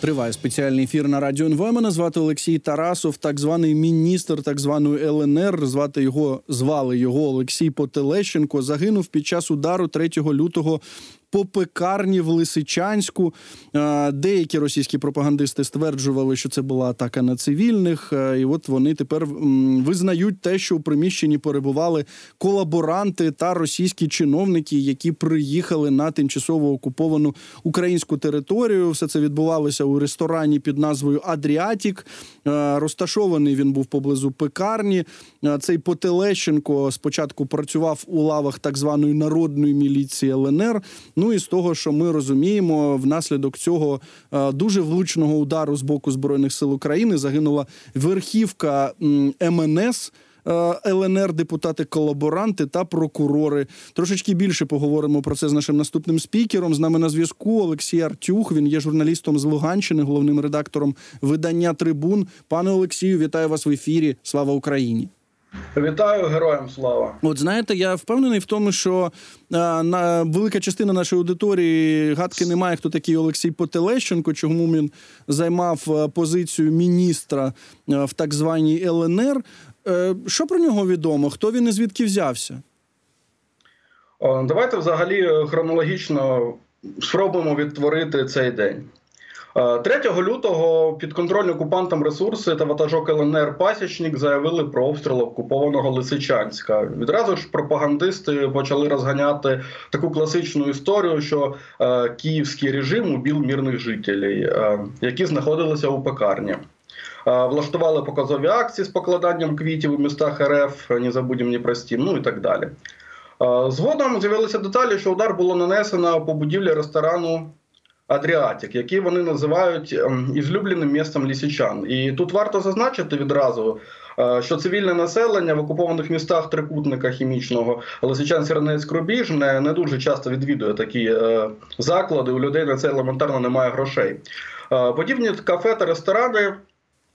Триває спеціальний ефір на радіо НВ. Мене звати Олексій Тарасов, так званий міністр так званої ЛНР. Звати його звали його Олексій Потелещенко. Загинув під час удару 3 лютого по пекарні в Лисичанську. Е, Деякі російські пропагандисти стверджували, що це була атака на цивільних, е, і от вони тепер визнають те, що у приміщенні перебували колаборанти та російські чиновники, які приїхали на тимчасово окуповану українську територію. Все це відбувалося у ресторані під назвою Адріатік. Е, Розташований він був поблизу пекарні. Цей Потелещенко спочатку працював у лавах так званої народної міліції ЛНР. Ну і з того, що ми розуміємо, внаслідок цього е, дуже влучного удару з боку збройних сил України загинула верхівка МНС. е, ЛНР, депутати, колаборанти та прокурори. Трошечки більше поговоримо про це з нашим наступним спікером. З нами на зв'язку Олексій Артюх. Він є журналістом з Луганщини, головним редактором видання Трибун. Пане Олексію, вітаю вас в ефірі. Слава Україні! Вітаю героям слава. От знаєте, я впевнений в тому, що а, на велика частина нашої аудиторії гадки немає, хто такий Олексій Потелещенко, чому він займав а, позицію міністра а, в так званій ЛНР. Е, Що про нього відомо? Хто він і звідки взявся? Давайте взагалі е, хронологічно спробуємо відтворити цей день. Е, 3 лютого підконтрольні окупантам ресурси та ватажок ЛНР Пасічник заявили про обстріл окупованого Лисичанська. Відразу ж пропагандисти почали розганяти таку класичну історію, що е, київський режим убив мирних жителів, е, які знаходилися у пекарні. Е, Влаштували показові акції з покладанням квітів у містах РФ, не забудемо, не простім, ну і так далі. Е, Згодом з'явилися деталі, що удар було нанесено по будівлі ресторану Адріатик, який вони називають ем, ізлюбленим містом лісичан. І тут варто зазначити відразу, е, що цивільне населення в окупованих містах трикутника хімічного Лисичан Сірнець Рубіж не, не дуже часто відвідує такі е, заклади. У людей на це елементарно немає грошей. Е, Подібні кафе та ресторани.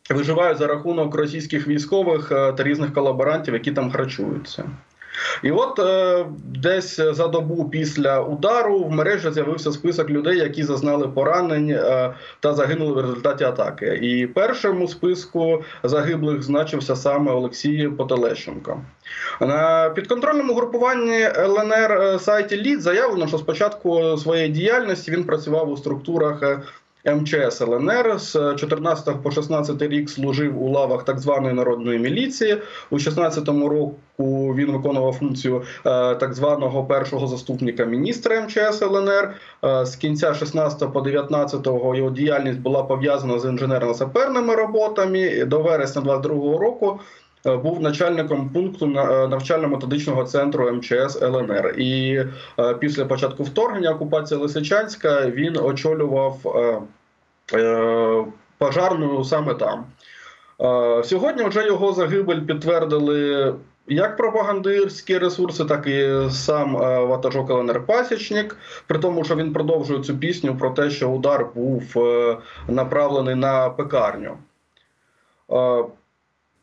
Виживають за рахунок російських військових та різних колаборантів, які там харчуються. І от е, десь за добу після удару в мережі з'явився список людей, які зазнали поранень е, та загинули в результаті атаки. І першим у списку загиблих значився саме Олексій Потелещенко. На підконтрольному групуванні ЛНР е, сайті ЛІД заявлено, що спочатку своєї діяльності він працював у структурах. Е, МЧС ЛНР з 14 по 16 рік служив у лавах так званої народної міліції. У 16-му року він виконував функцію е, так званого першого заступника міністра МЧС ЛНР. Е, з кінця 16 по 19 його діяльність була пов'язана з інженерно-саперними роботами. До вересня 22 року. Е, Був начальником пункту е, навчально-методичного центру МЧС ЛНР, і е, після початку вторгнення окупації Лисичанська він очолював пожарну саме там. Сьогодні вже його загибель підтвердили як пропагандистські ресурси, так і сам ватажок ЛНР Пасічник, при тому, що він продовжує цю пісню про те, що удар був направлений на пекарню.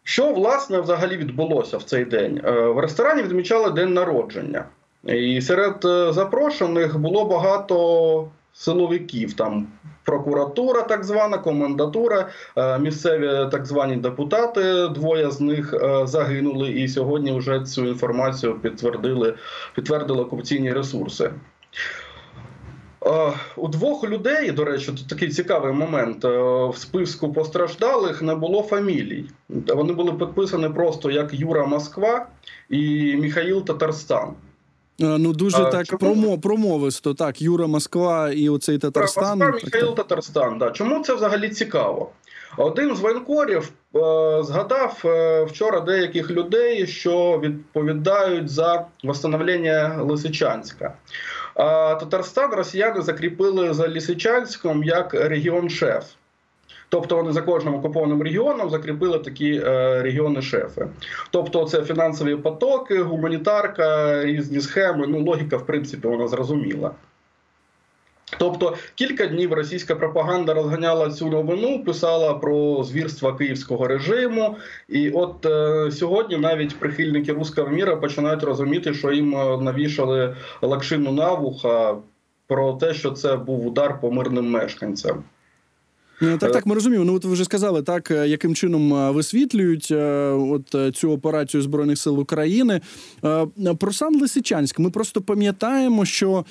Що власне взагалі відбулося в цей день? Е, В ресторані відмічали день народження. І серед е, запрошених було багато силовиків. Там прокуратура, так звана, комендатура, е, місцеві так звані депутати. Двоє з них загинули, і сьогодні вже цю інформацію підтвердили, підтвердили окупаційні ресурси. Е, У двох людей, до речі, тут такий цікавий момент. е, В списку постраждалих не було фамілій. Вони були підписані просто як Юра Москва і Міхаїл Татарстан. Е, Ну дуже А, так промо, промовисто. Так, Юра Москва і оцей Татарстан. Москва, Міхаїл. Татарстан. Да. Чому це взагалі цікаво? Один з воєнкорів е, згадав е, вчора деяких людей, що відповідають за восстановлення Лисичанська. Татарстан росіяни закріпили за Лісичанськом як регіон-шеф. Тобто вони за кожним окупованим регіоном закріпили такі е, регіони-шефи. Тобто, це фінансові потоки, гуманітарка, різні схеми. Ну, логіка, в принципі, вона зрозуміла. Тобто кілька днів російська пропаганда розганяла цю новину, писала про звірства київського режиму. І от е, сьогодні навіть прихильники руського міра починають розуміти, що їм е, навішали лакшину на вуха про те, що це був удар по мирним мешканцям. Ну, так, так, ми розуміємо. Ну, от ви вже сказали, так е, яким чином е, висвітлюють е, от цю операцію збройних сил України. Про сам Лисичанськ. Ми просто пам'ятаємо, що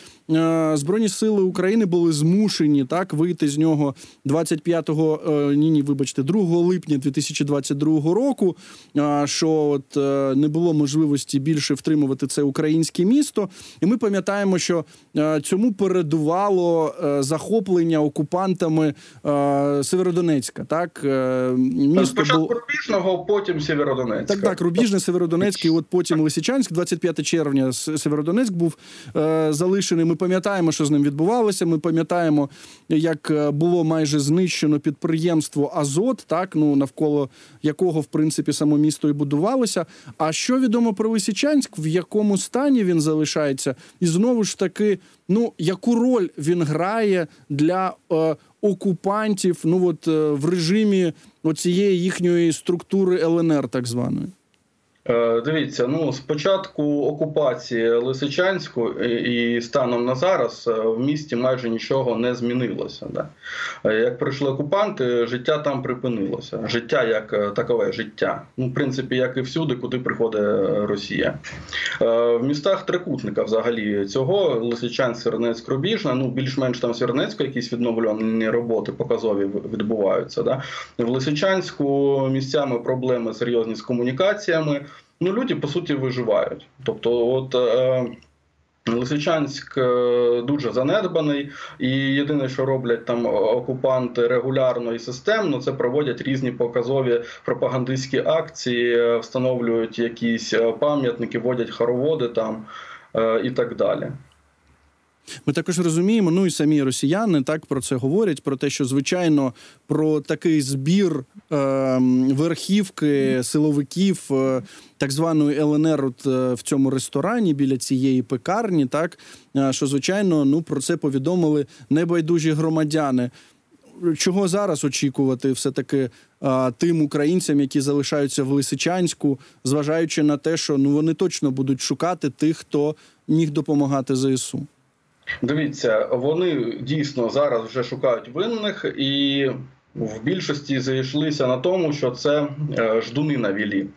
збройні сили України були змушені так вийти з нього 25-го, ні, ні, вибачте, 2 липня 2022 року. Що от не було можливості більше втримувати це українське місто, і ми пам'ятаємо, що цьому передувало захоплення окупантами. Северодонецька. Так е, місто спочатку було... Рубіжного, потім Сєвєродонецька. Так, так, Рубіжне, Северодонецьк і от потім Лисичанськ. 25 червня Северодонецьк був е, залишений. Ми пам'ятаємо, що з ним відбувалося. Ми пам'ятаємо, як е, було майже знищено підприємство Азот, так ну навколо якого в принципі само місто і будувалося. А що відомо про Лисичанськ, в якому стані він залишається, і знову ж таки, ну яку роль він грає для е, окупантів, ну от е, в режимі оцієї їхньої структури ЛНР, так званої. Е, дивіться, ну спочатку окупації Лисичанську і станом на зараз е, в місті майже нічого не змінилося. Да? Е, як прийшли окупанти, життя там припинилося. Життя як такове життя. Ну, в принципі, як і всюди, куди приходить Росія. В містах трикутника взагалі цього Лисичанськ, Сірнецьк, Рубіжна, ну більш-менш там Сірнецьку якісь відновлені роботи показові відбуваються. Да? В Лисичанську місцями проблеми серйозні з комунікаціями ну люди по суті виживають. Тобто, от. Е, Лисичанськ е, дуже занедбаний, і єдине, що роблять там окупанти регулярно і системно, це проводять різні показові пропагандистські акції, е, встановлюють якісь е, пам'ятники, водять хороводи там і так далі. Ми також розуміємо, ну і самі росіяни так про це говорять: про те, що звичайно про такий збір е, верхівки силовиків е, так званої ЛНР от, е, в цьому ресторані біля цієї пекарні, так е, що звичайно, ну про це повідомили небайдужі громадяни. Чого зараз очікувати, все таки е, тим українцям, які залишаються в Лисичанську, зважаючи на те, що ну вони точно будуть шукати тих, хто міг допомагати ЗСУ. Дивіться, вони дійсно зараз вже шукають винних, і в більшості зайшлися на тому, що це е, ждуни на вілі.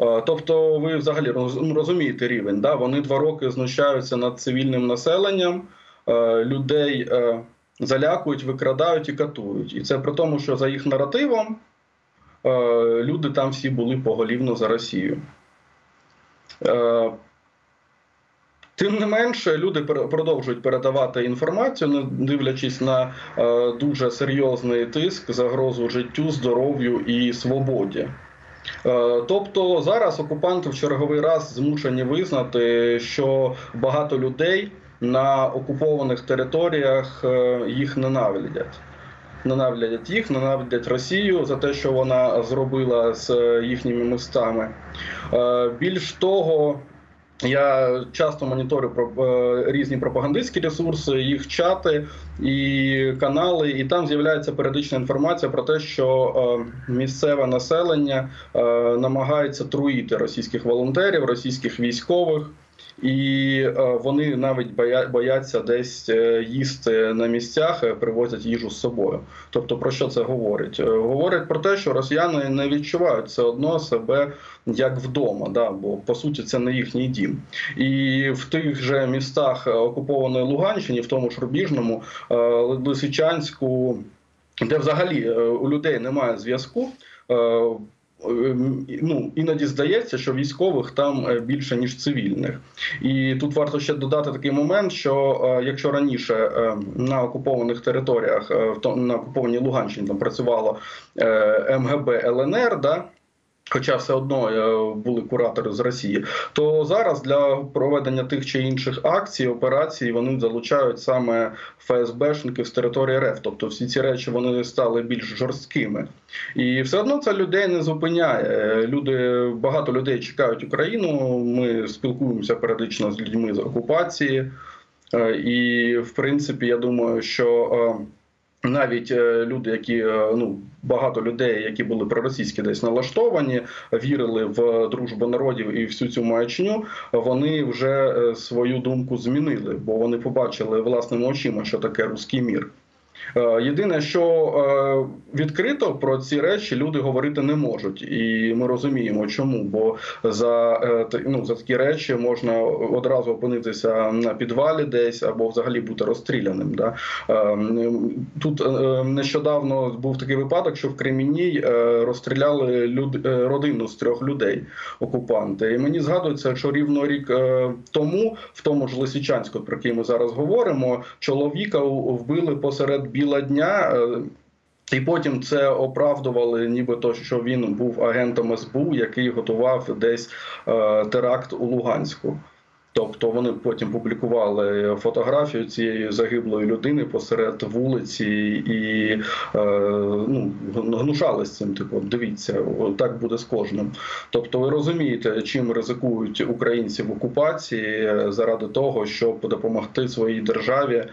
Е, тобто, ви взагалі ну, розумієте рівень. Да? Вони два роки знущаються над цивільним населенням, е, людей залякують, викрадають і катують. І це при тому, що за їх наративом люди там всі були поголівно за Росію. Тим не менше, люди продовжують передавати інформацію, не дивлячись на е, дуже серйозний тиск, загрозу життю, здоров'ю і свободі. Е, тобто зараз окупанти в черговий раз змушені визнати, що багато людей на окупованих територіях е, їх ненавидять. Ненавидять їх, ненавидять Росію за те, що вона зробила з їхніми містами. Більш того, я часто моніторю про е, різні пропагандистські ресурси, їх чати і канали, і там з'являється періодична інформація про те, що е, місцеве населення е, намагається труїти російських волонтерів, російських військових і е, вони навіть бояться десь е, їсти на місцях, е, привозять їжу з собою. Тобто, про що це говорить? Говорить про те, що росіяни не відчувають все одно себе як вдома, да, бо по суті це не їхній дім. І в тих же містах окупованої Луганщини, в тому ж Рубіжному, Лисичанську, де взагалі у людей немає зв'язку. Ем, ну іноді здається, що військових там е, більше ніж цивільних, і тут варто ще додати такий момент: що е, якщо раніше е, на окупованих територіях, на окупованій Луганщині там працювало МГБ ЛНР, да Хоча все одно е, були куратори з Росії, то зараз для проведення тих чи інших акцій, операцій вони залучають саме ФСБшників з території РФ. Тобто всі ці речі вони стали більш жорсткими, і все одно це людей не зупиняє. Люди багато людей чекають Україну. Ми спілкуємося періодично з людьми з окупації, е, і в принципі, я думаю, що. Е, навіть е, люди, які е, ну багато людей, які були проросійські десь налаштовані, вірили в дружбу народів і всю цю маячню, вони вже е, свою думку змінили, бо вони побачили власними очима, що таке руський мір. Е, єдине, що е, відкрито про ці речі люди говорити не можуть, і ми розуміємо, чому. Бо за е, ну, за такі речі можна одразу опинитися на підвалі, десь або взагалі бути розстріляним. Да? Тут нещодавно був такий випадок, що в Кремінній розстріляли люд... родину з трьох людей окупанти. І мені згадується, що рівно рік тому, в тому ж Лисичанську, про який ми зараз говоримо, чоловіка вбили посеред біла дня. Е, і потім це оправдували, нібито що він був агентом СБУ, який готував десь е, теракт у Луганську. Тобто вони потім публікували фотографію цієї загиблої людини посеред вулиці і е, ну, гнушались цим. Типу, дивіться, так буде з кожним. Тобто, ви розумієте, чим ризикують українці в окупації заради того, щоб допомогти своїй державі е,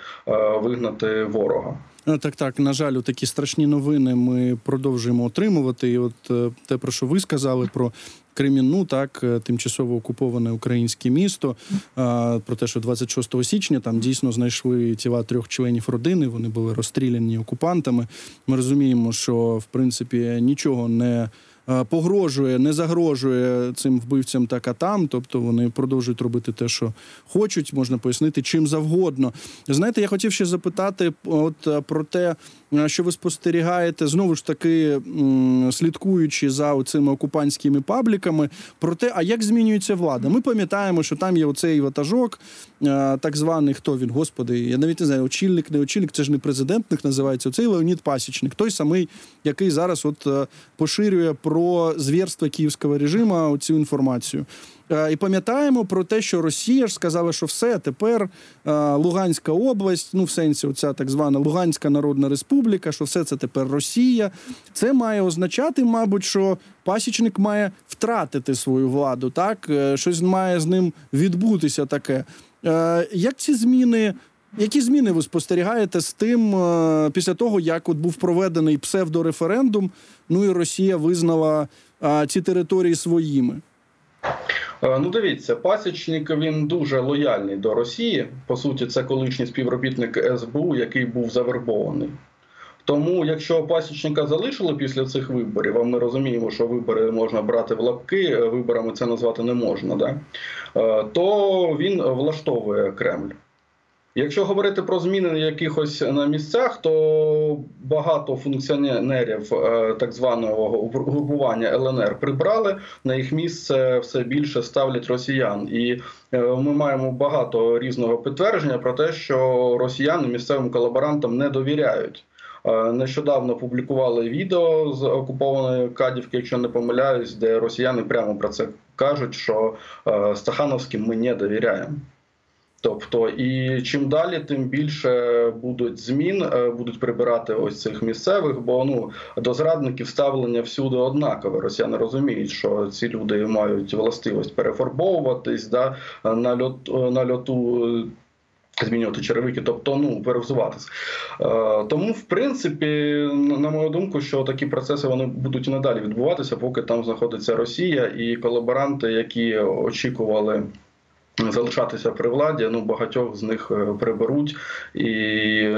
вигнати ворога. Ну, так, так, на жаль, такі страшні новини ми продовжуємо отримувати. І от е, те, про що ви сказали, про Кремінну, так, е, тимчасово окуповане українське місто. Про те, що 26 січня там дійсно знайшли тіла трьох членів родини. Вони були розстріляні окупантами. Ми розуміємо, що в принципі нічого не. Е, погрожує, не загрожує цим вбивцям та катам, тобто вони продовжують робити те, що хочуть, можна пояснити чим завгодно. Знаєте, я хотів ще запитати, от е, про те, що ви спостерігаєте, знову ж таки слідкуючи за цими окупантськими пабліками, про те, а як змінюється влада. Ми пам'ятаємо, що там є оцей ватажок, так званий хто він, господи, я навіть не знаю, очільник, не очільник, це ж не президент, них називається оцей Леонід Пасічник, той самий, який зараз от поширює про про звірства київського режиму цю інформацію. Е, і пам'ятаємо про те, що Росія ж сказала, що все тепер е, Луганська область, ну в сенсі, оця так звана Луганська Народна Республіка, що все це тепер Росія. Це має означати, мабуть, що пасічник має втратити свою владу. Так е, щось має з ним відбутися таке. Як ці зміни які зміни ви спостерігаєте з тим після того, як от був проведений псевдореферендум, ну і Росія визнала ці території своїми? Е, ну, дивіться, пасічник він дуже лояльний до Росії. По суті, це колишній співробітник СБУ, який був завербований. Тому, якщо пасічника залишили після цих виборів, а ми розуміємо, що вибори можна брати в лапки, е, виборами це назвати не можна, да? то він влаштовує Кремль. Якщо говорити про зміни якихось на місцях, то багато функціонерів е, так званого групування ЛНР прибрали на їх місце все більше ставлять росіян, і е, ми маємо багато різного підтвердження про те, що росіяни місцевим колаборантам не довіряють. Е, нещодавно публікували відео з окупованої Кадівки, якщо не помиляюсь, де росіяни прямо про це кажуть, що Стахановським ми не довіряємо. Тобто, і чим далі, тим більше будуть змін, е, будуть прибирати ось цих місцевих, бо ну до зрадників ставлення всюди однакове. Росіяни розуміють, що ці люди мають властивість перефарбовуватись, да на льот на льоту. Е, змінювати черевики, тобто ну перевзуватись. Е, тому, в принципі, на мою думку, що такі процеси вони будуть і надалі відбуватися, поки там знаходиться Росія і колаборанти, які очікували залишатися при владі. Ну багатьох з них е, приберуть і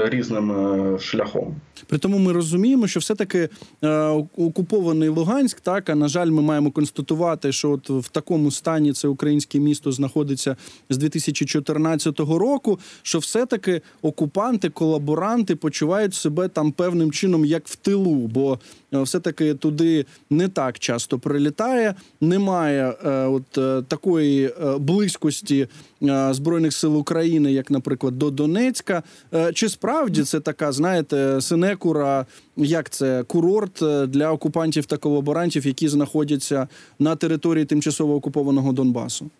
різним е, шляхом. При тому ми розуміємо, що все-таки е, окупований Луганськ, так а на жаль, ми маємо констатувати, що от в такому стані це українське місто знаходиться з 2014 року. Що все-таки окупанти, колаборанти почувають себе там певним чином як в тилу, бо е, все-таки туди не так часто прилітає, немає от такої близькості е, збройних сил України, як, наприклад, до Донецька. Е, чи справді це така, знаєте, сине Некура, як це курорт е, для окупантів та колаборантів, які знаходяться на території тимчасово окупованого Донбасу?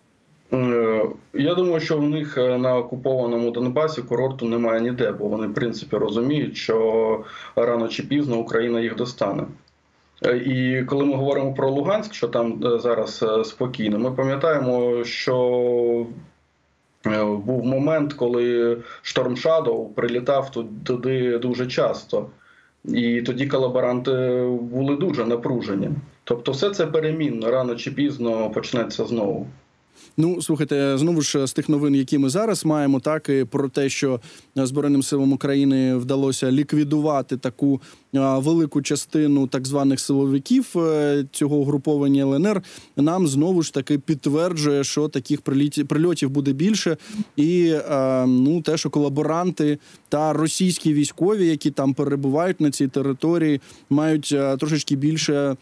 Я думаю, що в них на окупованому Донбасі курорту немає ніде, бо вони в принципі розуміють, що рано чи пізно Україна їх достане. І коли ми говоримо про Луганськ, що там зараз спокійно, ми пам'ятаємо, що Е, був момент, коли Шторм Шадоу прилітав туди дуже часто, і тоді колаборанти були дуже напружені. Тобто, все це перемінно рано чи пізно почнеться знову. Ну, слухайте, знову ж з тих новин, які ми зараз маємо, так і про те, що Збройним силам України вдалося ліквідувати таку велику частину так званих силовиків е, цього угруповання ЛНР, нам знову ж таки підтверджує, що таких приліті- прильотів буде більше, і е, ну те, що колаборанти та російські військові, які там перебувають на цій території, мають е, трошечки більше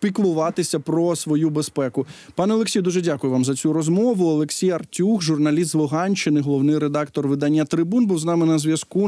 піклуватися про свою безпеку. Пане Олексію, дуже дякую вам за цю розмову. Олексій Артюх, журналіст з Луганщини, головний редактор видання Трибун, був з нами на зв'язку.